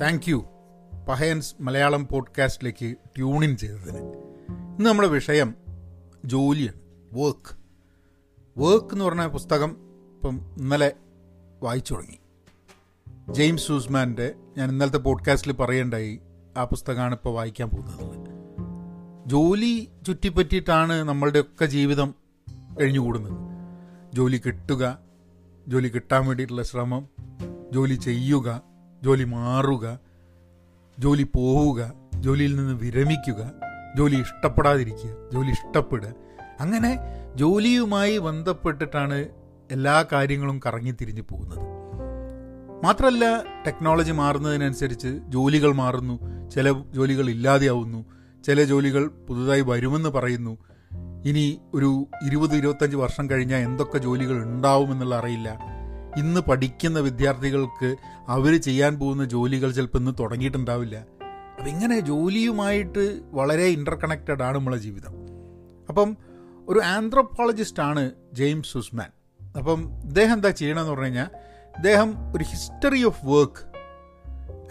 Thank you പഹയൻസ് മലയാളം പോഡ്കാസ്റ്റിലേക്ക് tune in ചെയ്തതിന്. ഇന്ന് നമ്മുടെ വിഷയം ജോലിയാണ്. വർക്ക് വർക്ക് എന്ന് പറഞ്ഞ പുസ്തകം ഇപ്പം ഇന്നലെ വായിച്ചു തുടങ്ങി. ജെയിംസ് സൂസ്മാന്റെ ഞാൻ ഇന്നലത്തെ പോഡ്കാസ്റ്റിൽ പറയേണ്ടായി ആ പുസ്തകമാണ് ഇപ്പോൾ വായിക്കാൻ പോകുന്നത്. ജോലി ചുറ്റിപ്പറ്റിയിട്ടാണ് നമ്മളുടെയൊക്കെ ജീവിതം കഴിഞ്ഞുകൂടുന്നത്. ജോലി കിട്ടുക ജോലി കിട്ടാൻ വേണ്ടിയിട്ടുള്ള ശ്രമം ജോലി ചെയ്യുക ജോലി മാറുക ജോലി പോവുക ജോലിയിൽ നിന്ന് വിരമിക്കുക ജോലി ഇഷ്ടപ്പെടാതിരിക്കുക ജോലി ഇഷ്ടപ്പെടുക. അങ്ങനെ ജോലിയുമായി ബന്ധപ്പെട്ടിട്ടാണ് എല്ലാ കാര്യങ്ങളും കറങ്ങിത്തിരിഞ്ഞ് പോകുന്നത്. മാത്രമല്ല ടെക്നോളജി മാറുന്നതിനനുസരിച്ച് ജോലികൾ മാറുന്നു ചില ജോലികൾ ഇല്ലാതെയാവുന്നു ചില ജോലികൾ പുതുതായി വരുമെന്ന് പറയുന്നു. ഇനി ഒരു ഇരുപത് ഇരുപത്തഞ്ച് വർഷം കഴിഞ്ഞാൽ എന്തൊക്കെ ജോലികൾ ഉണ്ടാവുമെന്നുള്ള അറിയില്ല. ഇന്ന് പഠിക്കുന്ന വിദ്യാർത്ഥികൾക്ക് അവർ ചെയ്യാൻ പോകുന്ന ജോലികൾ ചിലപ്പോൾ ഇന്ന് തുടങ്ങിയിട്ടുണ്ടാവില്ല. അപ്പം ഇങ്ങനെ ജോലിയുമായിട്ട് വളരെ ഇന്റർ കണക്റ്റഡ് ആണ് നമ്മളെ ജീവിതം. അപ്പം ഒരു ആന്ത്രോപോളജിസ്റ്റ് ആണ് ജെയിംസ് സുസ്മാൻ അപ്പം ഇദ്ദേഹം എന്താ ചെയ്യണമെന്ന് പറഞ്ഞു കഴിഞ്ഞാൽ ഇദ്ദേഹം ഒരു ഹിസ്റ്ററി ഓഫ് വർക്ക്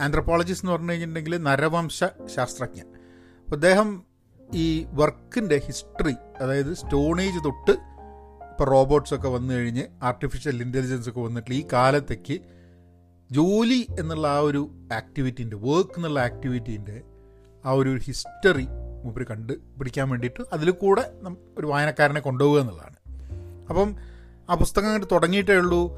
ആന്ത്രോപോളജിസ്റ്റ് എന്ന് പറഞ്ഞു കഴിഞ്ഞിട്ടുണ്ടെങ്കിൽ നരവംശ ശാസ്ത്രജ്ഞൻ. അപ്പോൾ അദ്ദേഹം ഈ വർക്കിന്റെ ഹിസ്റ്ററി അതായത് സ്റ്റോണേജ് തൊട്ട് ഇപ്പോൾ റോബോട്ട്സ് ഒക്കെ വന്നു കഴിഞ്ഞ് ആർട്ടിഫിഷ്യൽ ഇന്റലിജൻസ് ഒക്കെ വന്നിട്ട് ഈ കാലത്തേക്ക് ജോലി എന്നുള്ള ആ ഒരു ആക്ടിവിറ്റീന്റെ വർക്ക് എന്നുള്ള ആക്ടിവിറ്റീന്റെ ആ ഒരു ഹിസ്റ്ററി മൂപ്പര് കണ്ട് പിടിക്കാൻ വേണ്ടിയിട്ട് അതിൽ കൂടെ ഒരു വായനക്കാരനെ കൊണ്ടുപോകുക എന്നുള്ളതാണ്. അപ്പം ആ പുസ്തകം അങ്ങോട്ട് തുടങ്ങിയിട്ടേ ഉള്ളൂ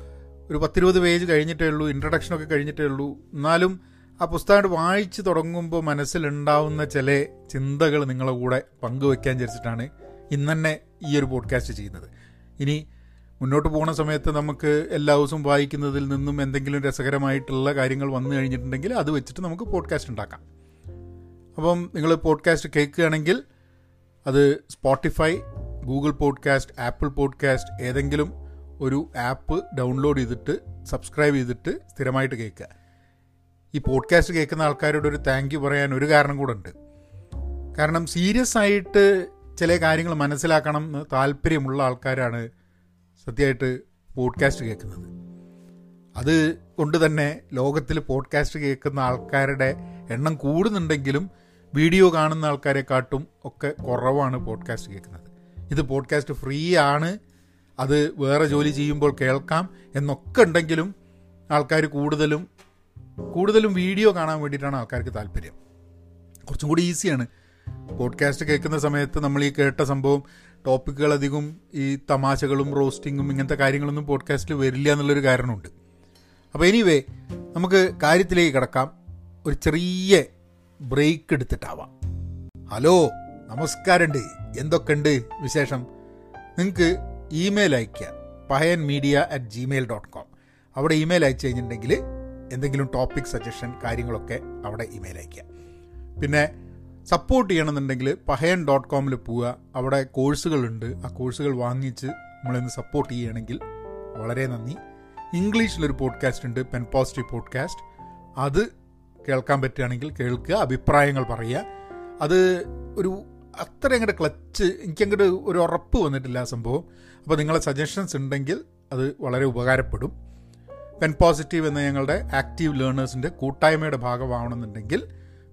ഒരു പത്തിരുപത് പേജ് കഴിഞ്ഞിട്ടേ ഉള്ളൂ ഇൻട്രഡക്ഷനൊക്കെ കഴിഞ്ഞിട്ടേ ഉള്ളൂ. എന്നാലും ആ പുസ്തകം വായിച്ച് തുടങ്ങുമ്പോൾ മനസ്സിലുണ്ടാവുന്ന ചില ചിന്തകൾ നിങ്ങളുടെ കൂടെ പങ്കുവെക്കാൻ വിചാരിച്ചിട്ടാണ് ഇന്ന് ഈ ഒരു പോഡ്കാസ്റ്റ് ചെയ്യുന്നത്. ഇനി മുന്നോട്ട് പോകുന്ന സമയത്ത് നമുക്ക് എല്ലാ ദിവസവും വായിക്കുന്നതിൽ നിന്നും എന്തെങ്കിലും രസകരമായിട്ടുള്ള കാര്യങ്ങൾ വന്നു കഴിഞ്ഞിട്ടുണ്ടെങ്കിൽ അത് വെച്ചിട്ട് നമുക്ക് പോഡ്കാസ്റ്റ് ഉണ്ടാക്കാം. അപ്പം നിങ്ങൾ പോഡ്കാസ്റ്റ് കേൾക്കുകയാണെങ്കിൽ അത് Spotify Google podcast Apple podcast ഏതെങ്കിലും ഒരു ആപ്പ് ഡൗൺലോഡ് ചെയ്തിട്ട് സബ്സ്ക്രൈബ് ചെയ്തിട്ട് സ്ഥിരമായിട്ട് കേൾക്കുക. ഈ പോഡ്കാസ്റ്റ് കേൾക്കുന്ന ആൾക്കാരോട് ഒരു താങ്ക് യു പറയാൻ ഒരു കാരണം കൂടെ ഉണ്ട്. കാരണം സീരിയസ് ആയിട്ട് ചില കാര്യങ്ങൾ മനസ്സിലാക്കണം എന്ന് താല്പര്യമുള്ള ആൾക്കാരാണ് സത്യമായിട്ട് പോഡ്കാസ്റ്റ് കേൾക്കുന്നത്. അത് കൊണ്ട് തന്നെ ലോകത്തിൽ പോഡ്കാസ്റ്റ് കേൾക്കുന്ന ആൾക്കാരുടെ എണ്ണം കൂടുന്നുണ്ടെങ്കിലും വീഡിയോ കാണുന്ന ആൾക്കാരെക്കാട്ടും ഒക്കെ കുറവാണ് പോഡ്കാസ്റ്റ് കേൾക്കുന്നത്. ഇത് പോഡ്കാസ്റ്റ് ഫ്രീ ആണ്. അത് വേറെ ജോലി ചെയ്യുമ്പോൾ കേൾക്കാം എന്നൊക്കെ ഉണ്ടെങ്കിലും ആൾക്കാർ കൂടുതലും കൂടുതലും വീഡിയോ കാണാൻ വേണ്ടിയിട്ടാണ് ആൾക്കാർക്ക് താല്പര്യം. കുറച്ചും കൂടി ഈസിയാണ്. പോഡ്കാസ്റ്റ് കേൾക്കുന്ന സമയത്ത് നമ്മൾ ഈ കേട്ട സംഭവം ടോപ്പിക്കുകൾ അധികം ഈ തമാശകളും റോസ്റ്റിങ്ങും ഇങ്ങനത്തെ കാര്യങ്ങളൊന്നും പോഡ്കാസ്റ്റിൽ വരില്ല എന്നുള്ളൊരു കാരണമുണ്ട്. അപ്പോൾ എനിവേ നമുക്ക് കാര്യത്തിലേക്ക് കിടക്കാം. ഒരു ചെറിയ ബ്രേക്ക് എടുത്തിട്ടാവാം. ഹലോ നമസ്കാരമുണ്ട് എന്തൊക്കെയുണ്ട് വിശേഷം? നിങ്ങൾക്ക് ഇമെയിൽ അയക്കാം Pahayan media at Gmail dot com അവിടെ ഇമെയിൽ അയച്ചു കഴിഞ്ഞിട്ടുണ്ടെങ്കിൽ എന്തെങ്കിലും ടോപ്പിക് സജഷൻ കാര്യങ്ങളൊക്കെ അവിടെ ഇമെയിൽ അയക്കുക പിന്നെ സപ്പോർട്ട് ചെയ്യണമെന്നുണ്ടെങ്കിൽ പഹയൻ ഡോട്ട് കോമിൽ പോവുക. അവിടെ കോഴ്സുകളുണ്ട്. ആ കോഴ്സുകൾ വാങ്ങിച്ച് നമ്മളിന്ന് സപ്പോർട്ട് ചെയ്യുകയാണെങ്കിൽ വളരെ നന്ദി. ഇംഗ്ലീഷിലൊരു പോഡ്കാസ്റ്റ് ഉണ്ട്. പെൻ പോസിറ്റീവ് പോഡ്കാസ്റ്റ് അത് കേൾക്കാൻ പറ്റുകയാണെങ്കിൽ കേൾക്കുക അഭിപ്രായങ്ങൾ പറയുക. അത് ഒരു അത്ര അങ്ങോട്ട് ക്ലച്ച് എനിക്കങ്ങോട്ട് ഒരു ഉറപ്പ് വന്നിട്ടില്ല ആ സംഭവം. അപ്പോൾ നിങ്ങളെ സജഷൻസ് ഉണ്ടെങ്കിൽ അത് വളരെ ഉപകാരപ്പെടും. പെൻ പോസിറ്റീവ് എന്ന ഞങ്ങളുടെ ആക്റ്റീവ് ലേണേഴ്സിന്റെ കൂട്ടായ്മയുടെ ഭാഗമാവണമെന്നുണ്ടെങ്കിൽ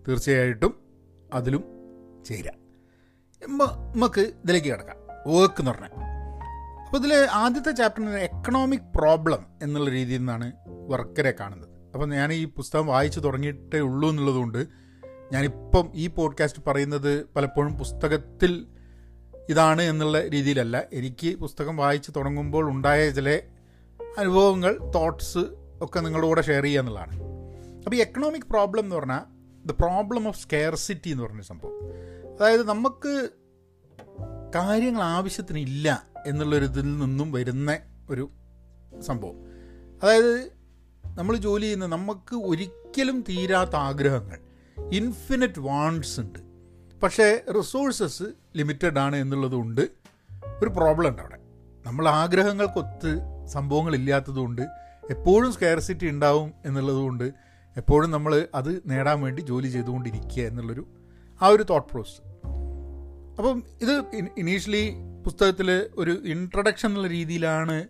തീർച്ചയായിട്ടും അതിലും ചേരാം. നമുക്ക് ഇതിലേക്ക് കിടക്കാം. വർക്ക് എന്ന് പറഞ്ഞാൽ. അപ്പോൾ ഇതിൽ ആദ്യത്തെ ചാപ്റ്ററിന് എക്കണോമിക് പ്രോബ്ലം എന്നുള്ള രീതിയിൽ നിന്നാണ് വർക്കരെ കാണുന്നത്. അപ്പോൾ ഞാൻ ഈ പുസ്തകം വായിച്ചു തുടങ്ങിയിട്ടേ ഉള്ളൂ എന്നുള്ളതുകൊണ്ട് ഞാനിപ്പം ഈ പോഡ്കാസ്റ്റ് പറയുന്നത് പലപ്പോഴും പുസ്തകത്തിൽ ഇതാണ് എന്നുള്ള രീതിയിലല്ല. എനിക്ക് പുസ്തകം വായിച്ചു തുടങ്ങുമ്പോൾ ഉണ്ടായ ചില അനുഭവങ്ങൾ തോട്ട്സ് ഒക്കെ നിങ്ങളുടെ കൂടെ ഷെയർ ചെയ്യുക എന്നുള്ളതാണ് അപ്പോൾ ഈ എക്കണോമിക് പ്രോബ്ലം എന്ന് പറഞ്ഞാൽ ദ പ്രോബ്ലം ഓഫ് സ്കെയർസിറ്റി എന്ന് പറഞ്ഞ സംഭവം. അതായത് നമുക്ക് കാര്യങ്ങൾ ആവശ്യത്തിന് ഇല്ല എന്നുള്ളൊരിതിൽ നിന്നും വരുന്ന ഒരു സംഭവം. അതായത് നമ്മൾ ജോലി ചെയ്യുന്ന നമുക്ക് ഒരിക്കലും തീരാത്ത ആഗ്രഹങ്ങൾ. ഇൻഫിനിറ്റ് വാണ്ട്സ് ഉണ്ട്. പക്ഷേ റിസോഴ്സസ് ലിമിറ്റഡ് ആണ് എന്നുള്ളതുകൊണ്ട് ഒരു പ്രോബ്ലം ഉണ്ട് അവിടെ. നമ്മൾ ആഗ്രഹങ്ങൾക്കൊത്ത് സംഭവങ്ങളില്ലാത്തതുകൊണ്ട് എപ്പോഴും സ്കെയർസിറ്റി ഉണ്ടാവും എന്നുള്ളതുകൊണ്ട് എപ്പോഴും നമ്മൾ അത് നേടാൻ വേണ്ടി ജോലി ചെയ്തുകൊണ്ടിരിക്കുക എന്നുള്ളൊരു ആ ഒരു തോട്ട് പ്രോസസ് അപ്പം ഇത് ഇനീഷ്യലി പുസ്തകത്തിൽ ഒരു ഇൻട്രഡക്ഷൻ എന്നുള്ള രീതിയിലാണ്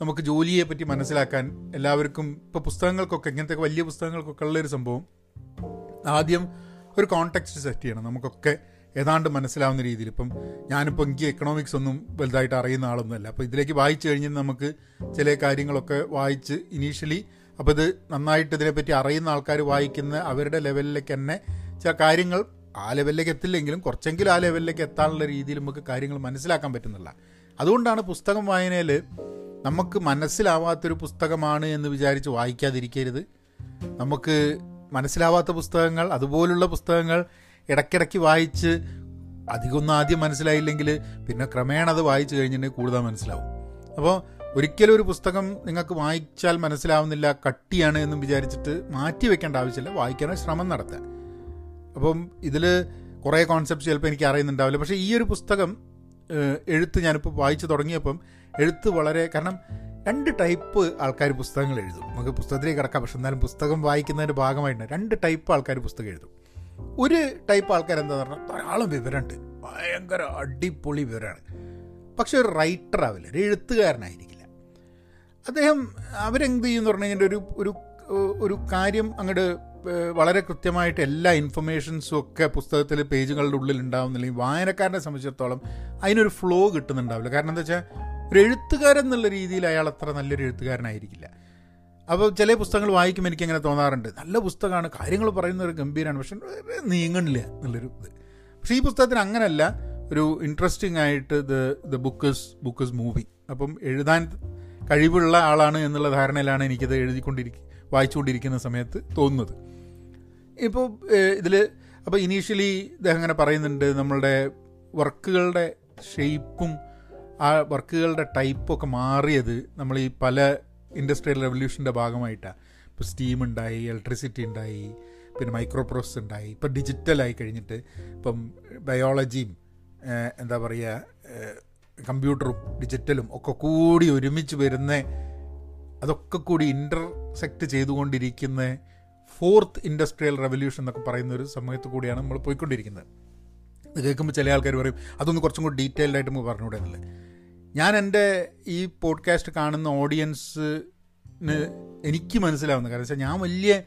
നമുക്ക് ജോലിയെ പറ്റി മനസ്സിലാക്കാൻ എല്ലാവർക്കും ഇപ്പോൾ പുസ്തകങ്ങൾക്കൊക്കെ ഇങ്ങനത്തെ വലിയ പുസ്തകങ്ങൾക്കൊക്കെ ഉള്ളൊരു സംഭവം. ആദ്യം ഒരു കോണ്ടെക്സ്റ്റ് സെറ്റ് ചെയ്യണം. നമുക്കൊക്കെ ഏതാണ്ട് മനസ്സിലാവുന്ന രീതിയിൽ. ഇപ്പം ഞാനിപ്പോൾ എനിക്ക് എക്കണോമിക്സ് ഒന്നും വലുതായിട്ട് അറിയുന്ന ആളൊന്നുമല്ല. അപ്പോൾ ഇതിലേക്ക് വായിച്ചു കഴിഞ്ഞാൽ നമുക്ക് ചില കാര്യങ്ങളൊക്കെ വായിച്ച് ഇനീഷ്യലി അപ്പോൾ ഇത് നന്നായിട്ട് ഇതിനെപ്പറ്റി അറിയുന്ന ആൾക്കാർ വായിക്കുന്ന അവരുടെ ലെവലിലേക്ക് തന്നെ ചില കാര്യങ്ങൾ ആ ലെവലിലേക്ക് എത്തില്ലെങ്കിലും കുറച്ചെങ്കിലും ആ ലെവലിലേക്ക് എത്താനുള്ള രീതിയിൽ നമുക്ക് കാര്യങ്ങൾ മനസ്സിലാക്കാൻ പറ്റുന്നില്ല. അതുകൊണ്ടാണ് പുസ്തകം വായനയിൽ നമുക്ക് മനസ്സിലാവാത്തൊരു പുസ്തകമാണ് എന്ന് വിചാരിച്ച് വായിക്കാതിരിക്കരുത്. നമുക്ക് മനസ്സിലാവാത്ത പുസ്തകങ്ങൾ അതുപോലുള്ള പുസ്തകങ്ങൾ ഇടയ്ക്കിടയ്ക്ക് വായിച്ച് അധികമൊന്നും ആദ്യം മനസ്സിലായില്ലെങ്കിൽ പിന്നെ ക്രമേണ അത് വായിച്ചു കഴിഞ്ഞിട്ടുണ്ടെങ്കിൽ കൂടുതൽ മനസ്സിലാവും. അപ്പോൾ ഒരിക്കലും ഒരു പുസ്തകം നിങ്ങൾക്ക് വായിച്ചാൽ മനസ്സിലാവുന്നില്ല കട്ടിയാണ് എന്നും വിചാരിച്ചിട്ട് മാറ്റി വെക്കേണ്ട ആവശ്യമില്ല. വായിക്കാനുള്ള ശ്രമം നടത്തുക അപ്പം ഇതിൽ കുറേ കോൺസെപ്റ്റ് ചിലപ്പോൾ എനിക്ക് അറിയുന്നുണ്ടാവില്ല. പക്ഷേ ഈ ഒരു പുസ്തകം എഴുത്ത് ഞാനിപ്പോൾ വായിച്ചു തുടങ്ങിയപ്പം എഴുത്ത് വളരെ കാരണം രണ്ട് ടൈപ്പ് ആൾക്കാർ പുസ്തകങ്ങൾ എഴുതും. നമുക്ക് പുസ്തകത്തിലേക്ക് കിടക്കാം. പക്ഷെ എന്നാലും പുസ്തകം വായിക്കുന്നതിന്റെ ഭാഗമായിട്ടുണ്ട് രണ്ട് ടൈപ്പ് ആൾക്കാർ പുസ്തകം എഴുതും. ഒരു ടൈപ്പ് ആൾക്കാർ എന്താ പറഞ്ഞാൽ ധാരാളം വിവരമുണ്ട്. ഭയങ്കര അടിപൊളി വിവരമാണ്. പക്ഷെ ഒരു റൈറ്റർ ആവില്ല. ഒരു എഴുത്തുകാരനായിരിക്കില്ല. അദ്ദേഹം അവരെന്ത് ചെയ്യുമെന്ന് പറഞ്ഞു കഴിഞ്ഞാൽ ഒരു ഒരു ഒരു കാര്യം അങ്ങോട്ട് വളരെ കൃത്യമായിട്ട് എല്ലാ ഇൻഫർമേഷൻസും ഒക്കെ പുസ്തകത്തിൽ പേജുകളുടെ ഉള്ളിൽ ഉണ്ടാവുന്നില്ലെങ്കിൽ വായനക്കാരനെ സംബന്ധിച്ചിടത്തോളം അതിനൊരു ഫ്ലോ കിട്ടുന്നുണ്ടാവില്ല. കാരണം എന്താ വെച്ചാൽ ഒരു എഴുത്തുകാരൻ എന്നുള്ള രീതിയിൽ അയാൾ അത്ര നല്ലൊരു എഴുത്തുകാരനായിരിക്കില്ല. അപ്പോൾ ചില പുസ്തകങ്ങൾ വായിക്കുമ്പോൾ എനിക്ക് അങ്ങനെ തോന്നാറുണ്ട്. നല്ല പുസ്തകമാണ് കാര്യങ്ങൾ പറയുന്ന ഒരു ഗംഭീരമാണ് പക്ഷെ നീങ്ങണില്ല എന്നുള്ളൊരു ഇത്. പക്ഷേ ഈ പുസ്തകത്തിന് അങ്ങനല്ല ഒരു ഇൻട്രസ്റ്റിംഗ് ആയിട്ട് the the book is book is movie അപ്പം എഴുതാൻ കഴിവുള്ള ആളാണ് എന്നുള്ള ധാരണയിലാണ് എനിക്കത് എഴുതിക്കൊണ്ടിരിക്കുക വായിച്ചുകൊണ്ടിരിക്കുന്ന സമയത്ത് തോന്നുന്നത്. ഇപ്പോൾ ഇതിൽ അപ്പോൾ ഇനീഷ്യലി ഇദ്ദേഹം അങ്ങനെ പറയുന്നുണ്ട് നമ്മളുടെ വർക്കുകളുടെ ഷെയ്പ്പും ആ വർക്കുകളുടെ ടൈപ്പൊക്കെ മാറിയത് നമ്മൾ ഈ പല ഇൻഡസ്ട്രിയൽ റെവല്യൂഷന്റെ ഭാഗമായിട്ടാണ് ഇപ്പോൾ സ്റ്റീം ഉണ്ടായി ഇലക്ട്രിസിറ്റി ഉണ്ടായി പിന്നെ മൈക്രോ പ്രോസസ് ഉണ്ടായി ഇപ്പോൾ ഡിജിറ്റലായി കഴിഞ്ഞിട്ട് ഇപ്പം ബയോളജിയും എന്താ പറയുക കമ്പ്യൂട്ടറും ഡിജിറ്റലും ഒക്കെ കൂടി ഒരുമിച്ച് വരുന്ന അതൊക്കെ കൂടി ഇന്റർസെക്റ്റ് ചെയ്തുകൊണ്ടിരിക്കുന്ന ഫോർത്ത് ഇൻഡസ്ട്രിയൽ റെവല്യൂഷൻ എന്നൊക്കെ പറയുന്ന ഒരു സമയത്ത് കൂടിയാണ് നമ്മൾ പോയിക്കൊണ്ടിരിക്കുന്നത്. ഇത് കേൾക്കുമ്പോൾ ചില ആൾക്കാർ പറയും അതൊന്ന് കുറച്ചും കൂടി ഡീറ്റെയിൽഡ് ആയിട്ട് നമുക്ക് പറഞ്ഞുകൂടെ എന്നുള്ളത് ഞാൻ എന്റെ ഈ പോഡ്കാസ്റ്റ് കാണുന്ന ഓഡിയൻസിന് എനിക്ക് മനസ്സിലാവുന്ന കാരണം വെച്ചാൽ ഞാൻ വലിയ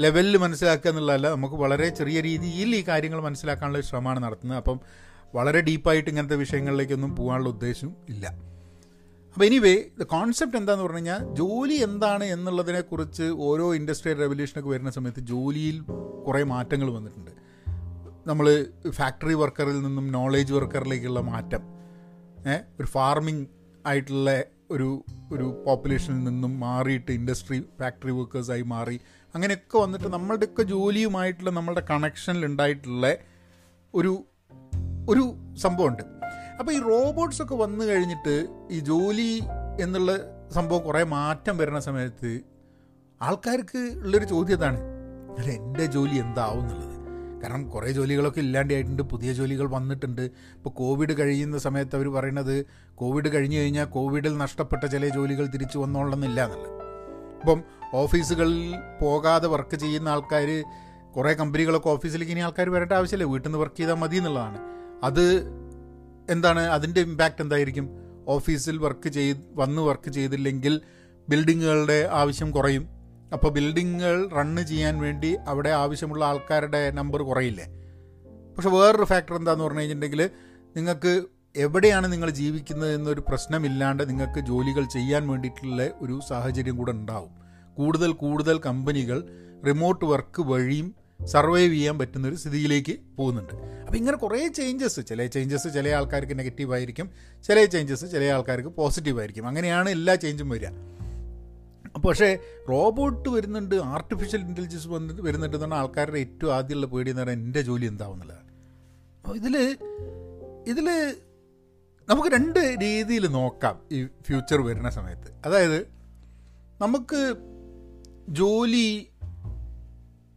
ലെവലിൽ മനസ്സിലാക്കുക എന്നുള്ളതല്ല നമുക്ക് വളരെ ചെറിയ രീതിയിൽ ഈ കാര്യങ്ങൾ മനസ്സിലാക്കാനുള്ള ശ്രമമാണ് നടത്തുന്നത്. അപ്പം വളരെ ഡീപ്പായിട്ട് ഇങ്ങനത്തെ വിഷയങ്ങളിലേക്കൊന്നും പോകാനുള്ള ഉദ്ദേശം ഇല്ല. അപ്പോൾ എനിവേ ദ കോൺസെപ്റ്റ് എന്താന്ന് പറഞ്ഞു കഴിഞ്ഞാൽ ജോലി എന്താണ് എന്നുള്ളതിനെക്കുറിച്ച് ഓരോ ഇൻഡസ്ട്രിയൽ റെവല്യൂഷനൊക്കെ വരുന്ന സമയത്ത് ജോലിയിൽ കുറേ മാറ്റങ്ങൾ വന്നിട്ടുണ്ട്. നമ്മൾ ഫാക്ടറി വർക്കറിൽ നിന്നും നോളേജ് വർക്കറിലേക്കുള്ള മാറ്റം. ഒരു ഫാർമിംഗ് ആയിട്ടുള്ള ഒരു ഒരു പോപ്പുലേഷനിൽ നിന്നും മാറിയിട്ട് ഇൻഡസ്ട്രി ഫാക്ടറി വർക്കേഴ്സായി മാറി. അങ്ങനെയൊക്കെ വന്നിട്ട് നമ്മളുടെയൊക്കെ ജോലിയുമായിട്ടുള്ള നമ്മളുടെ കണക്ഷനിൽ ഉണ്ടായിട്ടുള്ള ഒരു ഒരു സംഭവമുണ്ട്. അപ്പോൾ ഈ റോബോട്ട്സ് ഒക്കെ വന്നു കഴിഞ്ഞിട്ട് ഈ ജോലി എന്നുള്ള സംഭവം കുറേ മാറ്റം വരുന്ന സമയത്ത് ആൾക്കാർക്ക് ഉള്ളൊരു ചോദ്യം അതാണ് അല്ല എന്റെ ജോലി എന്താവും എന്നുള്ളത്? കാരണം കുറേ ജോലികളൊക്കെ ഇല്ലാണ്ടായിട്ടുണ്ട് പുതിയ ജോലികൾ വന്നിട്ടുണ്ട്. ഇപ്പോൾ കോവിഡ് കഴിയുന്ന സമയത്ത് അവർ പറയുന്നത് കോവിഡ് കഴിഞ്ഞു കഴിഞ്ഞാൽ കോവിഡിൽ നഷ്ടപ്പെട്ട ചില ജോലികൾ തിരിച്ചു വന്നോളണമെന്നില്ല എന്നുള്ളത്. ഇപ്പം ഓഫീസുകളിൽ പോകാതെ വർക്ക് ചെയ്യുന്ന ആൾക്കാർ കുറേ കമ്പനികളൊക്കെ ഓഫീസിലേക്ക് ഇനി ആൾക്കാർ വരേണ്ട ആവശ്യമില്ല വീട്ടിൽ നിന്ന് വർക്ക് ചെയ്താൽ മതി എന്നുള്ളതാണ്. അത് എന്താണ്? അതിന്റെ ഇമ്പാക്റ്റ് എന്തായിരിക്കും? ഓഫീസിൽ വർക്ക് ചെയ്ത് വന്ന് വർക്ക് ചെയ്തില്ലെങ്കിൽ ബിൽഡിങ്ങുകളുടെ ആവശ്യം കുറയും. അപ്പോൾ ബിൽഡിങ്ങുകൾ റണ്ണ് ചെയ്യാൻ വേണ്ടി അവിടെ ആവശ്യമുള്ള ആൾക്കാരുടെ നമ്പർ കുറയില്ലേ? പക്ഷെ വേറൊരു ഫാക്ടർ എന്താണെന്ന് പറഞ്ഞു കഴിഞ്ഞിട്ടുണ്ടെങ്കിൽ നിങ്ങൾക്ക് എവിടെയാണ് നിങ്ങൾ ജീവിക്കുന്നത് എന്നൊരു പ്രശ്നമില്ലാണ്ട് നിങ്ങൾക്ക് ജോലികൾ ചെയ്യാൻ വേണ്ടിയിട്ടുള്ള ഒരു സാഹചര്യം കൂടെ ഉണ്ടാവും. കൂടുതൽ കൂടുതൽ കമ്പനികൾ റിമോട്ട് വർക്ക് വഴിയും സർവൈവ് ചെയ്യാൻ പറ്റുന്ന ഒരു സ്ഥിതിയിലേക്ക് പോകുന്നുണ്ട്. അപ്പോൾ ഇങ്ങനെ കുറേ ചേഞ്ചസ് ചില ചേഞ്ചസ് ചില ആൾക്കാർക്ക് നെഗറ്റീവ് ആയിരിക്കും ചില ചേഞ്ചസ് ചില ആൾക്കാർക്ക് പോസിറ്റീവ് ആയിരിക്കും. അങ്ങനെയാണ് എല്ലാ ചേഞ്ചും വരിക. പക്ഷേ റോബോട്ട് വരുന്നുണ്ട് ആർട്ടിഫിഷ്യൽ ഇന്റലിജൻസ് വന്ന് വരുന്നുണ്ട് എന്നാണ് ആൾക്കാരുടെ ഏറ്റവും ആദ്യമുള്ള പേടി എന്ന് പറഞ്ഞാൽ എന്റെ ജോലി എന്താവുന്നുള്ളതാണ് അപ്പോൾ ഇതിൽ ഇതിൽ നമുക്ക് രണ്ട് രീതിയിൽ നോക്കാം ഈ ഫ്യൂച്ചർ വരുന്ന സമയത്ത്. അതായത് നമുക്ക് ജോലി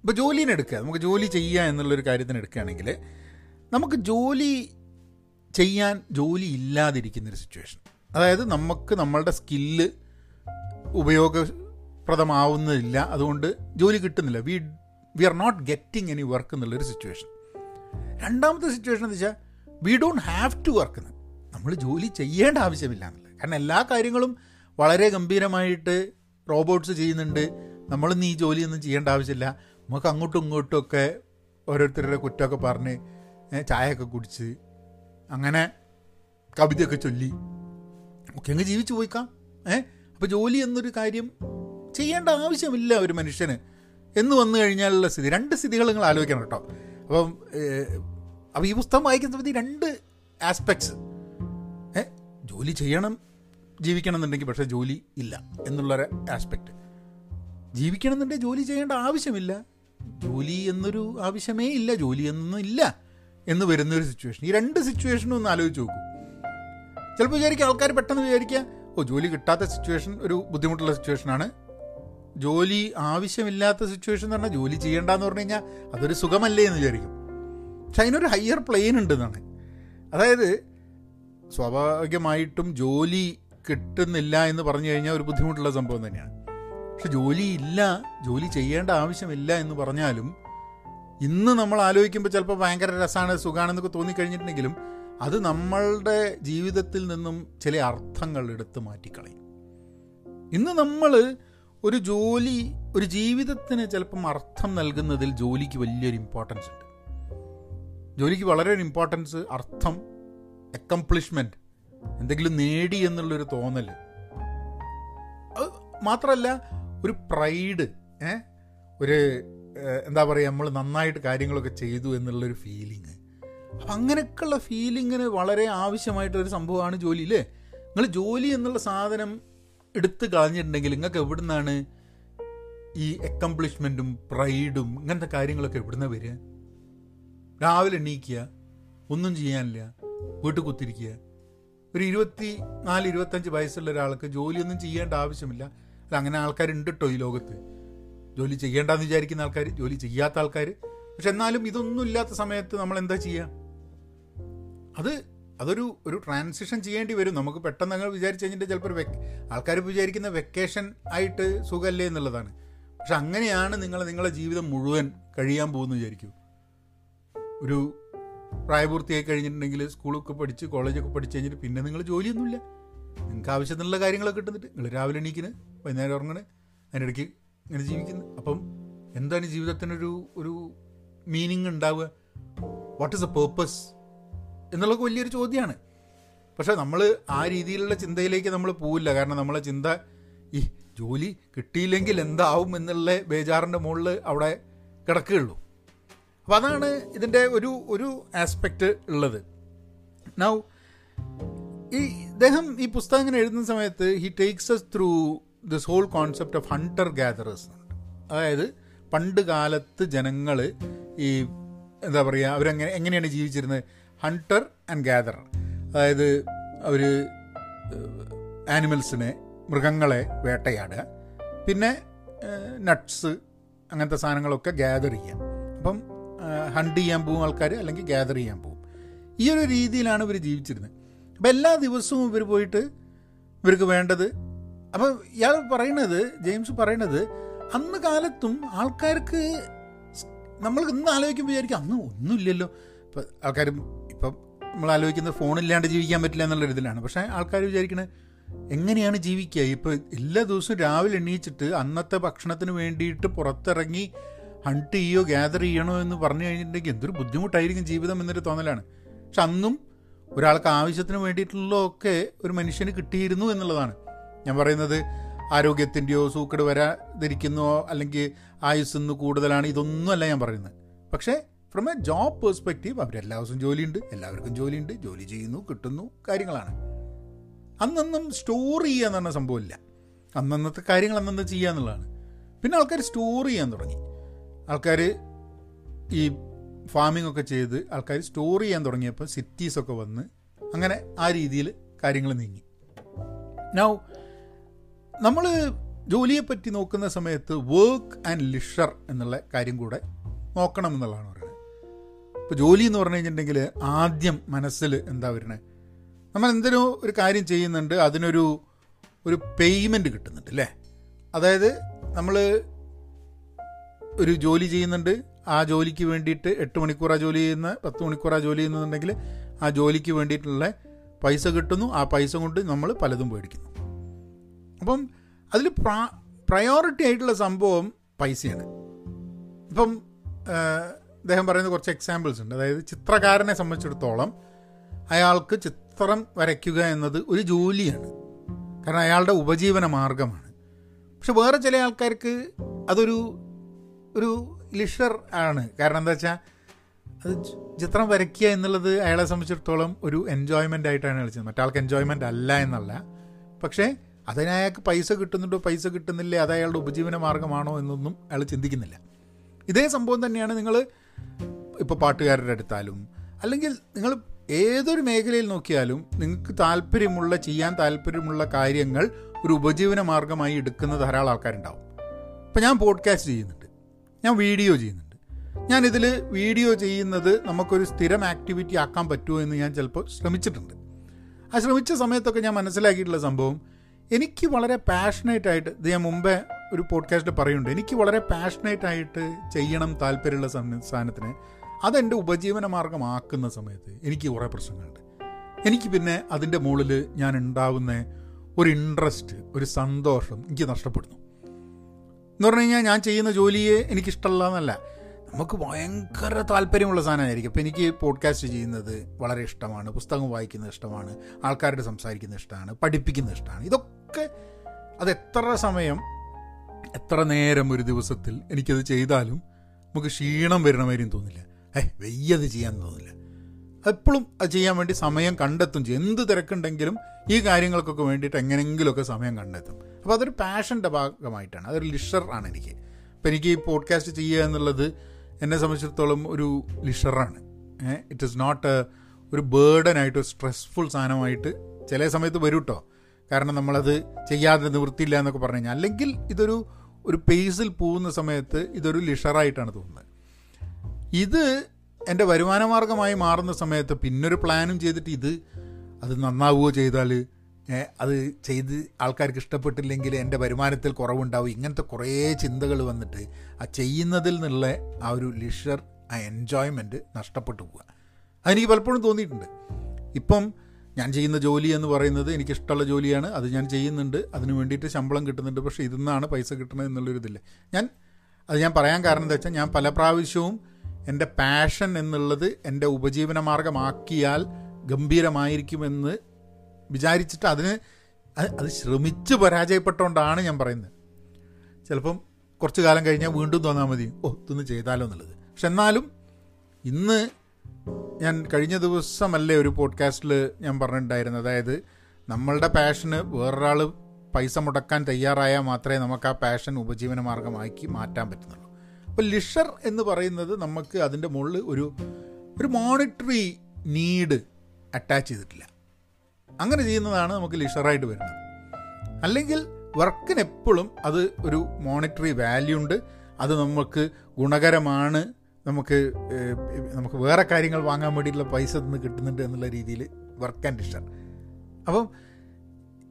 ഇപ്പോൾ ജോലിനെ എടുക്കുക. നമുക്ക് ജോലി ചെയ്യുക എന്നുള്ളൊരു കാര്യത്തിന് എടുക്കുകയാണെങ്കിൽ നമുക്ക് ജോലി ചെയ്യാൻ ജോലി ഇല്ലാതിരിക്കുന്നൊരു സിറ്റുവേഷൻ അതായത് നമുക്ക് നമ്മളുടെ സ്കില്ല് ഉപയോഗപ്രദമാവുന്നില്ല. അതുകൊണ്ട് ജോലി കിട്ടുന്നില്ല. We we are not getting any work എന്നുള്ളൊരു സിറ്റുവേഷൻ രണ്ടാമത്തെ സിറ്റുവേഷൻ എന്ന് വെച്ചാൽ we don't have to work എന്ന്. നമ്മൾ ജോലി ചെയ്യേണ്ട ആവശ്യമില്ല എന്നുള്ളത്. കാരണം എല്ലാ കാര്യങ്ങളും വളരെ ഗംഭീരമായിട്ട് റോബോട്ട്സ് ചെയ്യുന്നുണ്ട്. നമ്മളിന്ന് ഈ ജോലിയൊന്നും ചെയ്യേണ്ട ആവശ്യമില്ല. നമുക്ക് അങ്ങോട്ടും ഇങ്ങോട്ടും ഒക്കെ ഓരോരുത്തരുടെ കുറ്റമൊക്കെ പറഞ്ഞ് ചായയൊക്കെ കുടിച്ച് അങ്ങനെ കവിതയൊക്കെ ചൊല്ലി. ഒക്കെ അങ്ങ് ജീവിച്ചു പോയിക്കാം ഏഹ് അപ്പോൾ ജോലി എന്നൊരു കാര്യം ചെയ്യേണ്ട ആവശ്യമില്ല ഒരു മനുഷ്യന്. എന്ന് വന്നു കഴിഞ്ഞാലുള്ള സ്ഥിതി. രണ്ട് സ്ഥിതികൾ നിങ്ങൾ ആലോചിക്കണം കേട്ടോ. അപ്പം അപ്പോൾ ഈ പുസ്തകം വായിക്കുന്ന സമയത്ത് രണ്ട് ആസ്പെക്ട്സ് ഏ ജോലി ചെയ്യണം ജീവിക്കണം എന്നുണ്ടെങ്കിൽ പക്ഷേ ജോലി ഇല്ല എന്നുള്ളൊരു ആസ്പെക്ട് ജീവിക്കണം എന്നുണ്ടെങ്കിൽ ജോലി ചെയ്യേണ്ട ആവശ്യമില്ല. ജോലി എന്നൊരു ആവശ്യമേ ഇല്ല ജോലി എന്നൊന്നും ഇല്ല എന്ന് വരുന്നൊരു സിറ്റുവേഷൻ ഈ രണ്ട് സിറ്റുവേഷനും ഒന്ന് ആലോചിച്ച് നോക്കൂ. ചിലപ്പോൾ വിചാരിക്കുക ആൾക്കാർ പെട്ടെന്ന് വിചാരിക്കുക ഓ ജോലി കിട്ടാത്ത സിറ്റുവേഷൻ ഒരു ബുദ്ധിമുട്ടുള്ള സിറ്റുവേഷനാണ് ജോലി ആവശ്യമില്ലാത്ത സിറ്റുവേഷൻ എന്ന് പറഞ്ഞാൽ ജോലി ചെയ്യേണ്ടെന്ന് പറഞ്ഞു കഴിഞ്ഞാൽ അതൊരു സുഖമല്ലേ എന്ന് വിചാരിക്കും. പക്ഷെ അതിനൊരു ഹയർ പ്ലെയിൻ ഉണ്ടെന്നാണ് അതായത് സ്വാഭാവികമായിട്ടും ജോലി കിട്ടുന്നില്ല എന്ന് പറഞ്ഞു കഴിഞ്ഞാൽ ഒരു ബുദ്ധിമുട്ടുള്ള സംഭവം തന്നെയാണ്. പക്ഷെ ജോലി ഇല്ല ജോലി ചെയ്യേണ്ട ആവശ്യമില്ല എന്ന് പറഞ്ഞാലും ഇന്ന് നമ്മൾ ആലോചിക്കുമ്പോൾ ചിലപ്പോൾ ഭയങ്കര രസമാണ് സുഖമാണെന്നൊക്കെ തോന്നിക്കഴിഞ്ഞിട്ടുണ്ടെങ്കിലും അത് നമ്മളുടെ ജീവിതത്തിൽ നിന്നും ചില അർത്ഥങ്ങൾ എടുത്ത് മാറ്റിക്കളയും. ഇന്ന് നമ്മൾ ഒരു ജോലി ഒരു ജീവിതത്തിന് ചിലപ്പം അർത്ഥം നൽകുന്നതിൽ ജോലിക്ക് വലിയൊരു ഇമ്പോർട്ടൻസ് ഉണ്ട്. ജോലിക്ക് വളരെ ഒരു ഇമ്പോർട്ടൻസ് അർത്ഥം അക്കംപ്ലിഷ്മെന്റ് എന്തെങ്കിലും നേടി എന്നുള്ളൊരു തോന്നൽ മാത്രമല്ല ഒരു പ്രൈഡ് ഒരു എന്താ പറയുക നമ്മൾ നന്നായിട്ട് കാര്യങ്ങളൊക്കെ ചെയ്തു എന്നുള്ളൊരു ഫീലിങ് അപ്പം അങ്ങനെയൊക്കെയുള്ള ഫീലിങ്ങിന് വളരെ ആവശ്യമായിട്ടൊരു സംഭവമാണ് ജോലി അല്ലേ നിങ്ങൾ ജോലി എന്നുള്ള സാധനം എടുത്ത് കളഞ്ഞിട്ടുണ്ടെങ്കിൽ നിങ്ങൾക്ക് എവിടുന്നാണ് ഈ അക്കംപ്ലിഷ്മെന്റും പ്രൈഡും ഇങ്ങനത്തെ കാര്യങ്ങളൊക്കെ എവിടുന്ന വരിക? രാവിലെ എണീക്കുക ഒന്നും ചെയ്യാനില്ല വീട്ടിൽ കുത്തിരിക്കുക. ഒരു ഇരുപത്തി നാല് ഇരുപത്തഞ്ച് വയസ്സുള്ള ഒരാൾക്ക് ജോലിയൊന്നും ചെയ്യേണ്ട ആവശ്യമില്ല. അങ്ങനെ ആൾക്കാരുണ്ട് കേട്ടോ ഈ ലോകത്ത്? ജോലി ചെയ്യേണ്ടെന്ന് വിചാരിക്കുന്ന ആൾക്കാർ ജോലി ചെയ്യാത്ത ആൾക്കാർ പക്ഷെ എന്നാലും ഇതൊന്നും ഇല്ലാത്ത സമയത്ത് നമ്മൾ എന്താ ചെയ്യുക അത് അതൊരു ഒരു ട്രാൻസിഷൻ ചെയ്യേണ്ടി വരും. നമുക്ക് പെട്ടെന്ന് അങ്ങനെ വിചാരിച്ചു കഴിഞ്ഞിട്ട് ചിലപ്പോൾ വെക് ആൾക്കാർ വിചാരിക്കുന്ന വെക്കേഷൻ ആയിട്ട് സുഖമല്ലേ എന്നുള്ളതാണ്. പക്ഷെ അങ്ങനെയാണ് നിങ്ങൾ നിങ്ങളുടെ ജീവിതം മുഴുവൻ കഴിയാൻ പോകുന്നു വിചാരിക്കൂ. ഒരു പ്രായപൂർത്തിയായി കഴിഞ്ഞിട്ടുണ്ടെങ്കിൽ സ്കൂളൊക്കെ പഠിച്ച് കോളേജൊക്കെ പഠിച്ച് കഴിഞ്ഞിട്ട് പിന്നെ നിങ്ങൾ ജോലിയൊന്നുമില്ല. നിങ്ങൾക്ക് ആവശ്യത്തിനുള്ള കാര്യങ്ങളൊക്കെ കിട്ടുന്നിട്ട് നിങ്ങൾ രാവിലെ എണീക്കുന്നത് വൈകുന്നേരം ഉറങ്ങണ് അതിനിടയ്ക്ക് ഇങ്ങനെ ജീവിക്കുന്നു. അപ്പം എന്താണ് ജീവിതത്തിനൊരു ഒരു മീനിങ് ഉണ്ടാവുക? വാട്ട് ഇസ് എ പേർപ്പസ് എന്നുള്ളതൊക്കെ വലിയൊരു ചോദ്യമാണ്. പക്ഷേ നമ്മൾ ആ രീതിയിലുള്ള ചിന്തയിലേക്ക് നമ്മൾ പോവില്ല. കാരണം നമ്മളെ ചിന്ത ഈ ജോലി കിട്ടിയില്ലെങ്കിൽ എന്താവും എന്നുള്ള ബേജാറിന്റെ മുകളിൽ അവിടെ കിടക്കുകയുള്ളൂ അപ്പോൾ അതാണ് ഇതിന്റെ ഒരു ഒരു ആസ്പെക്റ്റ് ഉള്ളത്. നൗ ഈ ഇദ്ദേഹം ഈ പുസ്തകം ഇങ്ങനെ എഴുതുന്ന സമയത്ത് he takes us through this whole concept of hunter gatherers അതായത് പണ്ട് കാലത്ത് ജനങ്ങൾ ഈ എന്താ പറയുക അവരെങ്ങനെ എങ്ങനെയാണ് ജീവിച്ചിരുന്നത്? ഹണ്ടർ ആൻഡ് ഗ്യാദർ അതായത് അവർ ആനിമൽസിനെ മൃഗങ്ങളെ വേട്ടയാടുക. പിന്നെ നട്ട്സ് അങ്ങനത്തെ സാധനങ്ങളൊക്കെ ഗ്യാദർ ചെയ്യാം അപ്പം ഹണ്ട് ചെയ്യാൻ പോകും ആൾക്കാർ അല്ലെങ്കിൽ ഗ്യാദർ ചെയ്യാൻ പോകും ഈ ഒരു രീതിയിലാണ് ഇവർ ജീവിച്ചിരുന്നത്. അപ്പം എല്ലാ ദിവസവും ഇവർ പോയിട്ട് ഇവർക്ക് വേണ്ടത്. അപ്പം ഇയാൾ പറയണത് ജെയിംസ് പറയണത് അന്ന് കാലത്തും ആൾക്കാർക്ക് നമ്മൾ ഇന്ന് ആലോചിക്കുമ്പോൾ വിചാരിക്കും അന്ന് ഒന്നുമില്ലല്ലോ. ഇപ്പം ആൾക്കാർ ഇപ്പം നമ്മൾ ആലോചിക്കുന്നത് ഫോണില്ലാണ്ട് ജീവിക്കാൻ പറ്റില്ല എന്നുള്ള ഇതിലാണ് പക്ഷേ ആൾക്കാർ വിചാരിക്കണത് എങ്ങനെയാണ് ജീവിക്കുക? ഇപ്പോൾ എല്ലാ ദിവസവും രാവിലെ എണീച്ചിട്ട് അന്നത്തെ ഭക്ഷണത്തിന് വേണ്ടിയിട്ട് പുറത്തിറങ്ങി ഹണ്ട് ചെയ്യോ ഗ്യാദർ ചെയ്യണോ എന്ന് പറഞ്ഞു കഴിഞ്ഞിട്ടുണ്ടെങ്കിൽ എന്തൊരു ബുദ്ധിമുട്ടായിരിക്കും ജീവിതം എന്നൊരു തോന്നലാണ്. പക്ഷെ അന്നും ഒരാൾക്ക് ആവശ്യത്തിന് വേണ്ടിയിട്ടുള്ളതൊക്കെ ഒരു മനുഷ്യന് കിട്ടിയിരുന്നു എന്നുള്ളതാണ്. ഞാൻ പറയുന്നത് ആരോഗ്യത്തിന്റെയോ സൂക്കട് വരാതിരിക്കുന്നോ അല്ലെങ്കിൽ ആയുസ് ആയുസ്സിന്ന് കൂടുതലാണ് ഇതൊന്നുമല്ല ഞാൻ പറയുന്നത്. പക്ഷേ ഫ്രം എ ജോബ് പേഴ്സ്പെക്റ്റീവ് അവരെല്ലാ ദിവസവും ജോലിയുണ്ട് എല്ലാവർക്കും ജോലിയുണ്ട് ജോലി ചെയ്യുന്നു കിട്ടുന്നു കാര്യങ്ങളാണ്. അന്നൊന്നും സ്റ്റോർ ചെയ്യുക എന്ന് പറഞ്ഞ സംഭവമില്ല അന്നന്നത്തെ കാര്യങ്ങൾ അന്നന്ന് ചെയ്യുക എന്നുള്ളതാണ്. പിന്നെ ആൾക്കാർ സ്റ്റോർ ചെയ്യാൻ തുടങ്ങി. ആൾക്കാർ ഈ ഫാമിംഗ് ഒക്കെ ചെയ്ത് ആൾക്കാർ സ്റ്റോർ ചെയ്യാൻ തുടങ്ങിയപ്പോൾ സിറ്റീസൊക്കെ വന്ന് അങ്ങനെ ആ രീതിയിൽ കാര്യങ്ങൾ നീങ്ങി. നൗ നമ്മൾ ജോലിയെപ്പറ്റി നോക്കുന്ന സമയത്ത് വർക്ക് ആൻഡ് ലിഷർ എന്നുള്ള കാര്യം കൂടെ നോക്കണം എന്നുള്ളതാണ് പറയുന്നത്. ഇപ്പോൾ ജോലി എന്ന് പറഞ്ഞു കഴിഞ്ഞിട്ടുണ്ടെങ്കിൽ ആദ്യം മനസ്സിൽ എന്താ വരുന്നത് നമ്മൾ എന്തിനോ ഒരു കാര്യം ചെയ്യുന്നുണ്ട് അതിനൊരു ഒരു പേയ്മെന്റ് കിട്ടുന്നുണ്ട് അല്ലേ? അതായത് നമ്മൾ ഒരു ജോലി ചെയ്യുന്നുണ്ട് ആ ജോലിക്ക് വേണ്ടിയിട്ട് എട്ട് മണിക്കൂറാ ജോലി ചെയ്യുന്ന പത്ത് മണിക്കൂറാ ജോലി ചെയ്യുന്നുണ്ടെങ്കിൽ ആ ജോലിക്ക് വേണ്ടിയിട്ടുള്ള പൈസ കിട്ടുന്നു. ആ പൈസ കൊണ്ട് നമ്മൾ പലതും മേടിക്കുന്നു. അപ്പം അതിൽ പ്രാ പ്രയോറിറ്റി ആയിട്ടുള്ള സംഭവം പൈസയാണ്. ഇപ്പം അദ്ദേഹം പറയുന്ന കുറച്ച് എക്സാമ്പിൾസ് ഉണ്ട്. അതായത് ചിത്രകാരനെ സംബന്ധിച്ചിടത്തോളം അയാൾക്ക് ചിത്രം വരയ്ക്കുക എന്നത് ഒരു ജോലിയാണ്. കാരണം അയാളുടെ ഉപജീവന മാർഗമാണ്. പക്ഷെ വേറെ ചില ആൾക്കാർക്ക് അതൊരു ഒരു ലിഷർ ആണ്. കാരണം എന്താ വെച്ചാൽ അത് ചിത്രം വരയ്ക്കുക എന്നുള്ളത് അയാളെ സംബന്ധിച്ചിടത്തോളം ഒരു എൻജോയ്മെന്റ് ആയിട്ടാണ് കളിച്ചത്. മറ്റാൾക്ക് എൻജോയ്മെന്റ് അല്ല എന്നല്ല. പക്ഷേ അതിന് അയാൾക്ക് പൈസ കിട്ടുന്നുണ്ടോ പൈസ കിട്ടുന്നില്ലേ അത് അയാളുടെ ഉപജീവന മാർഗമാണോ എന്നൊന്നും അയാൾ ചിന്തിക്കുന്നില്ല. ഇതേ സംഭവം തന്നെയാണ് നിങ്ങൾ ഇപ്പോൾ പാട്ടുകാരുടെ അടുത്താലും അല്ലെങ്കിൽ നിങ്ങൾ ഏതൊരു മേഖലയിൽ നോക്കിയാലും നിങ്ങൾക്ക് താല്പര്യമുള്ള ചെയ്യാൻ താല്പര്യമുള്ള കാര്യങ്ങൾ ഒരു ഉപജീവന മാർഗമായി എടുക്കുന്ന ധാരാളം ആൾക്കാരുണ്ടാവും. ഇപ്പം ഞാൻ പോഡ്കാസ്റ്റ് ചെയ്യുന്നുണ്ട്. ഞാൻ വീഡിയോ ചെയ്യുന്നുണ്ട്. ഞാനിതിൽ വീഡിയോ ചെയ്യുന്നത് നമുക്കൊരു സ്ഥിരം ആക്ടിവിറ്റി ആക്കാൻ പറ്റുമോ എന്ന് ഞാൻ ചിലപ്പോൾ ശ്രമിച്ചിട്ടുണ്ട്. ആ ശ്രമിച്ച സമയത്തൊക്കെ ഞാൻ മനസ്സിലാക്കിയിട്ടുള്ള സംഭവം എനിക്ക് വളരെ പാഷനേറ്റ് ആയിട്ട് ഇത് ഞാൻ മുമ്പേ ഒരു പോഡ്കാസ്റ്റ് പറയുന്നുണ്ട് എനിക്ക് വളരെ പാഷനേറ്റ് ആയിട്ട് ചെയ്യണം താല്പര്യമുള്ള സംസ്ഥാനത്തിന് അതെന്റെ ഉപജീവന മാർഗമാക്കുന്ന സമയത്ത് എനിക്ക് കുറേ പ്രശ്നങ്ങളുണ്ട്. എനിക്ക് പിന്നെ അതിന്റെ മുകളിൽ ഞാൻ ഉണ്ടാവുന്ന ഒരു ഇൻട്രസ്റ്റ് ഒരു സന്തോഷം എനിക്ക് നഷ്ടപ്പെടുന്നു. എന്ന് പറഞ്ഞു കഴിഞ്ഞാൽ ഞാൻ ചെയ്യുന്ന ജോലിയെ എനിക്കിഷ്ടമല്ല എന്നല്ല നമുക്ക് ഭയങ്കര താല്പര്യമുള്ള സാധനമായിരിക്കും. അപ്പോൾ എനിക്ക് പോഡ്കാസ്റ്റ് ചെയ്യുന്നത് വളരെ ഇഷ്ടമാണ്. പുസ്തകം വായിക്കുന്നത് ഇഷ്ടമാണ്. ആൾക്കാരോട് സംസാരിക്കുന്നത് ഇഷ്ടമാണ്. പഠിപ്പിക്കുന്നത് ഇഷ്ടമാണ്. ഇതൊക്കെ അത് എത്ര സമയം എത്ര നേരം ഒരു ദിവസത്തിൽ എനിക്കത് ചെയ്താലും നമുക്ക് ക്ഷീണം വരണ മാതിരിയും തോന്നില്ല. ഏ വെയ്യത് ചെയ്യാൻ തോന്നില്ല. എപ്പോഴും അത് ചെയ്യാൻ വേണ്ടി സമയം കണ്ടെത്തും ചെയ്യും. എന്ത് തിരക്കുണ്ടെങ്കിലും ഈ കാര്യങ്ങൾക്കൊക്കെ വേണ്ടിയിട്ട് എങ്ങനെയെങ്കിലുമൊക്കെ സമയം കണ്ടെത്തും. അപ്പോൾ അതൊരു പാഷന്റെ ഭാഗമായിട്ടാണ്. അതൊരു ലിഷർ ആണ് എനിക്ക്. അപ്പോൾ എനിക്ക് ഈ പോഡ്കാസ്റ്റ് ചെയ്യുക എന്നുള്ളത് എന്നെ സംബന്ധിച്ചിടത്തോളം ഒരു ലിഷറാണ് ഇറ്റ് ഈസ് നോട്ട് ഒരു ബേർഡനായിട്ട് സ്ട്രെസ്ഫുൾ സാധനമായിട്ട് ചില സമയത്ത് വരും കേട്ടോ കാരണം നമ്മളത് ചെയ്യാതെ നിവൃത്തിയില്ല എന്നൊക്കെ പറഞ്ഞു കഴിഞ്ഞാൽ. അല്ലെങ്കിൽ ഇതൊരു ഒരു പേസിൽ പോകുന്ന സമയത്ത് ഇതൊരു ലിഷറായിട്ടാണ് തോന്നുന്നത്. ഇത് എന്റെ വരുമാന മാർഗമായി മാറുന്ന സമയത്ത് പിന്നൊരു പ്ലാനും ചെയ്തിട്ട് ഇത് അത് നന്നാവുകയോ ചെയ്താൽ അത് ചെയ്ത് ആൾക്കാർക്ക് ഇഷ്ടപ്പെട്ടില്ലെങ്കിൽ എന്റെ വരുമാനത്തിൽ കുറവുണ്ടാവും. ഇങ്ങനത്തെ കുറേ ചിന്തകൾ വന്നിട്ട് ആ ചെയ്യുന്നതിൽ നിന്നുള്ള ആ ഒരു ലിഷർ ആ എൻജോയ്മെന്റ് നഷ്ടപ്പെട്ടു പോവുക. അതെനിക്ക് പലപ്പോഴും തോന്നിയിട്ടുണ്ട്. ഇപ്പം ഞാൻ ചെയ്യുന്ന ജോലി എന്ന് പറയുന്നത് എനിക്കിഷ്ടമുള്ള ജോലിയാണ്. അത് ഞാൻ ചെയ്യുന്നുണ്ട്. അതിന് വേണ്ടിയിട്ട് ശമ്പളം കിട്ടുന്നുണ്ട്. പക്ഷേ ഇതിൽ നിന്നാണ് പൈസ കിട്ടുന്നത് എന്നുള്ളൊരിതില്ല ഞാൻ അത് ഞാൻ പറയാൻ കാരണം എന്താ വെച്ചാൽ ഞാൻ പല പ്രാവശ്യവും എന്റെ പാഷൻ എന്നുള്ളത് എന്റെ ഉപജീവന മാർഗമാക്കിയാൽ ഗംഭീരമായിരിക്കുമെന്ന് വിചാരിച്ചിട്ട് അതിന് അത് ശ്രമിച്ച് പരാജയപ്പെട്ടുകൊണ്ടാണ് ഞാൻ പറയുന്നത്. ചിലപ്പം കുറച്ച് കാലം കഴിഞ്ഞാൽ വീണ്ടും തോന്നാൽ മതി. ഓ ഇതൊന്ന് ചെയ്താലോ എന്നുള്ളത്. പക്ഷെ എന്നാലും ഇന്ന് ഞാൻ കഴിഞ്ഞ ദിവസമല്ലേ ഒരു പോഡ്കാസ്റ്റിൽ ഞാൻ പറഞ്ഞിട്ടുണ്ടായിരുന്നു അതായത് നമ്മളുടെ പാഷന് വേറൊരാൾ പൈസ മുടക്കാൻ തയ്യാറായാൽ മാത്രമേ നമുക്ക് ആ പാഷൻ ഉപജീവന മാർഗമാക്കി മാറ്റാൻ പറ്റുന്നുള്ളൂ. അപ്പോൾ ലിഷർ എന്ന് പറയുന്നത് നമുക്ക് അതിന്റെ മുകളിൽ ഒരു ഒരു മോണിറ്ററി നീഡ് അറ്റാച്ച് ചെയ്തിട്ടില്ല. അങ്ങനെ ചെയ്യുന്നതാണ് നമുക്ക് ലിഷറായിട്ട് വരുന്നത്. അല്ലെങ്കിൽ വർക്കിന് എപ്പോഴും അത് ഒരു മോണിറ്ററി വാല്യൂ ഉണ്ട്. അത് നമുക്ക് ഗുണകരമാണ്. നമുക്ക് നമുക്ക് വേറെ കാര്യങ്ങൾ വാങ്ങാൻ വേണ്ടിയിട്ടുള്ള പൈസ നിന്ന് കിട്ടുന്നുണ്ട് എന്നുള്ള രീതിയിൽ വർക്ക് ആൻഡ് ലിഷർ അപ്പം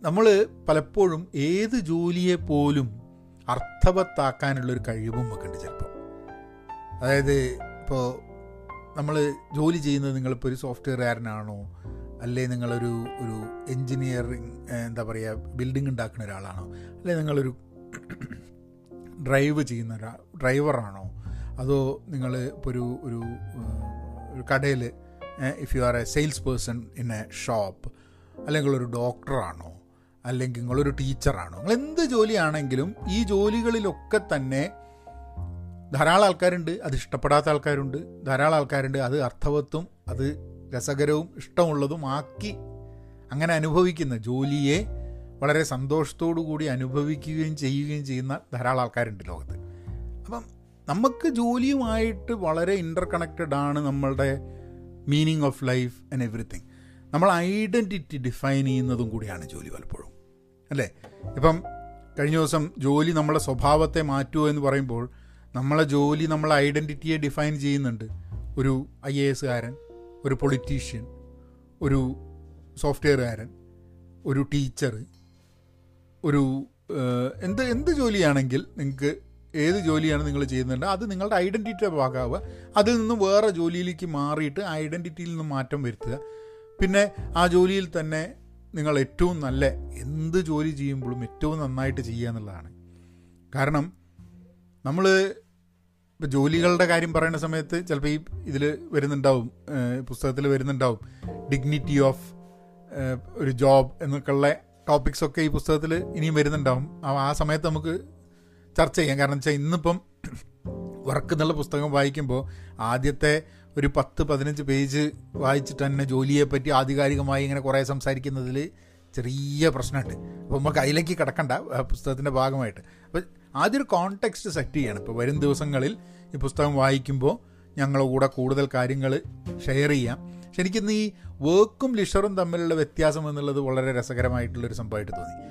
നമ്മൾ പലപ്പോഴും ഏത് ജോലിയെ പോലും അർത്ഥവത്താക്കാനുള്ളൊരു കഴിവും ഒക്കെ ഉണ്ട് ചിലപ്പോൾ അതായത് ഇപ്പോൾ നമ്മൾ ജോലി ചെയ്യുന്നത് നിങ്ങളിപ്പോൾ ഒരു സോഫ്റ്റ്വെയർകാരനാണോ അല്ലെ നിങ്ങളൊരു ഒരു എൻജിനീയറിങ് എന്താ പറയുക ബിൽഡിംഗ് ഉണ്ടാക്കുന്ന ഒരാളാണോ? അല്ലെ നിങ്ങളൊരു ഡ്രൈവ് ചെയ്യുന്ന ഒരാ ഡ്രൈവറാണോ? അതോ നിങ്ങൾ ഇപ്പോൾ ഒരു ഒരു കടയിൽ if you are a sales person in a shop അല്ലെങ്കിൽ ഒരു ഡോക്ടറാണോ? അല്ലെങ്കിൽ നിങ്ങളൊരു ടീച്ചറാണോ? നിങ്ങൾ എന്ത് ജോലിയാണെങ്കിലും ഈ ജോലികളിലൊക്കെ തന്നെ ധാരാളം ആൾക്കാരുണ്ട് അത് ഇഷ്ടപ്പെടാത്ത ആൾക്കാരുണ്ട് ധാരാളം ആൾക്കാരുണ്ട് അത് അർത്ഥവത്വം അത് രസകരവും ഇഷ്ടമുള്ളതുമാക്കി അങ്ങനെ അനുഭവിക്കുന്ന ജോലിയെ വളരെ സന്തോഷത്തോടു കൂടി അനുഭവിക്കുകയും ചെയ്യുകയും ചെയ്യുന്ന ധാരാളം ആൾക്കാരുണ്ട് ലോകത്ത്. അപ്പം നമുക്ക് ജോലിയുമായിട്ട് വളരെ ഇന്റർ കണക്റ്റഡ് ആണ് നമ്മളുടെ meaning of life and everything നമ്മൾ ഐഡന്റിറ്റി ഡിഫൈൻ ചെയ്യുന്നതും കൂടിയാണ് ജോലി പലപ്പോഴും. അല്ലേ? ഇപ്പം കഴിഞ്ഞ ദിവസം ജോലി നമ്മളെ സ്വഭാവത്തെ മാറ്റുമോ എന്ന് പറയുമ്പോൾ നമ്മളെ ജോലി നമ്മളെ ഐഡന്റിറ്റിയെ ഡിഫൈൻ ചെയ്യുന്നുണ്ട്. ഒരു ഐ എ എസുകാരൻ ഒരു പൊളിറ്റീഷ്യൻ ഒരു സോഫ്റ്റ്വെയർകാരൻ ഒരു ടീച്ചർ ഒരു എന്ത് എന്ത് ജോലിയാണെങ്കിൽ നിങ്ങൾക്ക് ഏത് ജോലിയാണ് നിങ്ങൾ ചെയ്യുന്നുണ്ട് അത് നിങ്ങളുടെ ഐഡന്റിറ്റിയുടെ ഭാഗമാവുക. അതിൽ നിന്ന് വേറെ ജോലിയിലേക്ക് മാറിയിട്ട് ഐഡന്റിറ്റിയിൽ നിന്ന് മാറ്റം വരുത്തുക. പിന്നെ ആ ജോലിയിൽ തന്നെ നിങ്ങൾ ഏറ്റവും നല്ല എന്ത് ജോലി ചെയ്യുമ്പോഴും ഏറ്റവും നന്നായിട്ട് ചെയ്യുക എന്നുള്ളതാണ്. കാരണം നമ്മൾ ഇപ്പോൾ ജോലികളുടെ കാര്യം പറയുന്ന സമയത്ത് ചിലപ്പോൾ ഈ ഇതിൽ വരുന്നുണ്ടാവും പുസ്തകത്തിൽ വരുന്നുണ്ടാവും. ഡിഗ്നിറ്റി ഓഫ് ഒരു ജോബ് എന്നൊക്കെയുള്ള ടോപ്പിക്സ് ഒക്കെ ഈ പുസ്തകത്തിൽ ഇനിയും വരുന്നുണ്ടാവും. ആ സമയത്ത് നമുക്ക് ചർച്ച ചെയ്യാം. കാരണം വെച്ചാൽ ഇന്നിപ്പം വർക്ക് എന്നുള്ള പുസ്തകം വായിക്കുമ്പോൾ ആദ്യത്തെ ഒരു പത്ത് പതിനഞ്ച് പേജ് വായിച്ചിട്ട് തന്നെ ജോലിയെപ്പറ്റി ആധികാരികമായി ഇങ്ങനെ കുറേ സംസാരിക്കുന്നതിൽ ചെറിയ പ്രശ്നമുണ്ട്. അപ്പോൾ നമുക്ക് അതിലേക്ക് കിടക്കണ്ട പുസ്തകത്തിന്റെ ഭാഗമായിട്ട്. അപ്പോൾ ആദ്യം ഒരു കോൺടെക്സ്റ്റ് സെറ്റ് ചെയ്യണം. ഇപ്പോൾ വരും ദിവസങ്ങളിൽ ഈ പുസ്തകം വായിക്കുമ്പോൾ ഞങ്ങളുടെ കൂടെ കൂടുതൽ കാര്യങ്ങൾ ഷെയർ ചെയ്യാം. ശരിക്കും ഈ വർക്കും ലിഷറും തമ്മിലുള്ള വ്യത്യാസം എന്നുള്ളത് വളരെ രസകരമായിട്ടുള്ളൊരു സംഭവമായിട്ട് തോന്നി.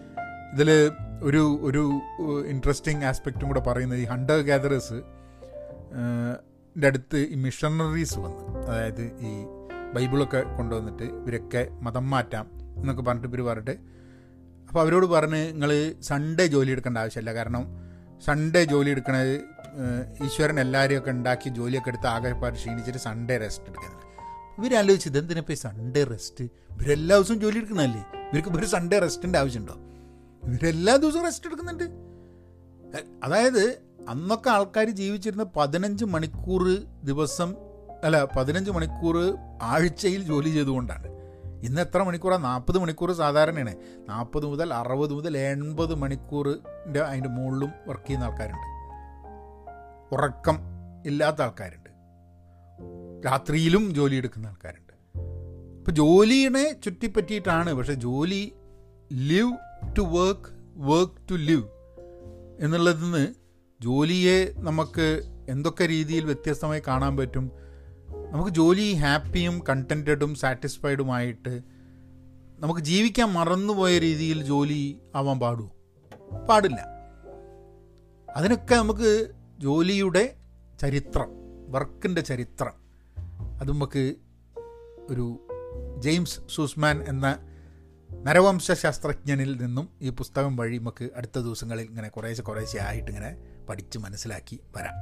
ഇതിൽ ഒരു ഒരു ഇൻട്രസ്റ്റിംഗ് ആസ്പെക്റ്റും കൂടെ പറയുന്നത് ഈ ഹണ്ടർ ഗാദറേഴ്സ് അടുത്ത് ഈ മിഷണറീസ് വന്ന് അതായത് ഈ ബൈബിളൊക്കെ കൊണ്ടുവന്നിട്ട് ഇവരൊക്കെ മതം മാറ്റാം എന്നൊക്കെ പറഞ്ഞിട്ട് ഇവർ പറഞ്ഞിട്ട് അപ്പോൾ അവരോട് പറഞ്ഞ് നിങ്ങൾ സൺഡേ ജോലി എടുക്കേണ്ട ആവശ്യമില്ല. കാരണം സൺഡേ ജോലി എടുക്കണത് ഈശ്വരൻ എല്ലാവരെയൊക്കെ ഉണ്ടാക്കി ജോലിയൊക്കെ എടുത്ത് ആകെപ്പാട് ക്ഷീണിച്ചിട്ട് സൺഡേ റെസ്റ്റ് എടുക്കുന്നത് ഇവരാലോചിച്ച് ഇതെന്തിനാ സൺഡേ റെസ്റ്റ് ഇവരെല്ലാ ദിവസവും ജോലി എടുക്കുന്നതല്ലേ? ഇവർക്ക് ഒരു സൺഡേ റെസ്റ്റിന്റെ ആവശ്യമുണ്ടോ? ഇവരെല്ലാ ദിവസവും റെസ്റ്റ് എടുക്കുന്നുണ്ട്. അതായത് അന്നൊക്കെ ആൾക്കാർ ജീവിച്ചിരുന്ന പതിനഞ്ച് മണിക്കൂർ ദിവസം അല്ല പതിനഞ്ച് മണിക്കൂർ ആഴ്ചയിൽ ജോലി ചെയ്തുകൊണ്ടാണ്. ഇന്ന് എത്ര മണിക്കൂറാണ് നാൽപ്പത് മണിക്കൂർ സാധാരണയാണ്. നാൽപ്പത് മുതൽ അറുപത് മുതൽ എൺപത് മണിക്കൂറിന്റെ അതിന്റെ മുകളിലും വർക്ക് ചെയ്യുന്ന ആൾക്കാരുണ്ട്. ഉറക്കം ഇല്ലാത്ത ആൾക്കാരുണ്ട്. രാത്രിയിലും ജോലി എടുക്കുന്ന ആൾക്കാരുണ്ട്. അപ്പോൾ ജോലിയെ ചുറ്റിപ്പറ്റിയിട്ടാണ് പക്ഷെ ജോലി live to work work to live എന്നുള്ളതിൽ നിന്ന് ജോലിയെ നമുക്ക് എന്തൊക്കെ രീതിയിൽ വ്യത്യസ്തമായി കാണാൻ പറ്റും? നമുക്ക് ജോലി ഹാപ്പിയും കണ്ടന്റഡും സാറ്റിസ്ഫൈഡുമായിട്ട് നമുക്ക് ജീവിക്കാൻ മറന്നുപോയ രീതിയിൽ ജോലി ആവാൻ പാടുമോ പാടില്ല. അതിനൊക്കെ നമുക്ക് ജോലിയുടെ ചരിത്രം വർക്കിന്റെ ചരിത്രം. അത് നമുക്ക് ഒരു ജെയിംസ് സൂസ്മാൻ എന്ന നരവംശ ശാസ്ത്രജ്ഞനിൽ നിന്നും ഈ പുസ്തകം വഴി നമുക്ക് അടുത്ത ദിവസങ്ങളിൽ ഇങ്ങനെ കുറേശ്ശെ കുറേശ്ശെ ആയിട്ട് ഇങ്ങനെ പഠിച്ച് മനസ്സിലാക്കി വരാം.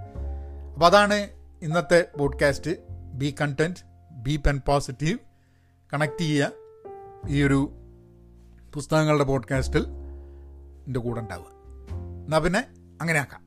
അപ്പോൾ അതാണ് ഇന്നത്തെ podcast. Be content be pen positive. Connect ചെയ്യുക ഈ ഒരു പുസ്തകങ്ങളുടെ പോഡ്കാസ്റ്റിൽ. എന്റെ കൂടെ ഉണ്ടാവുക. എന്നാൽ പിന്നെ അങ്ങനെ ആക്കാം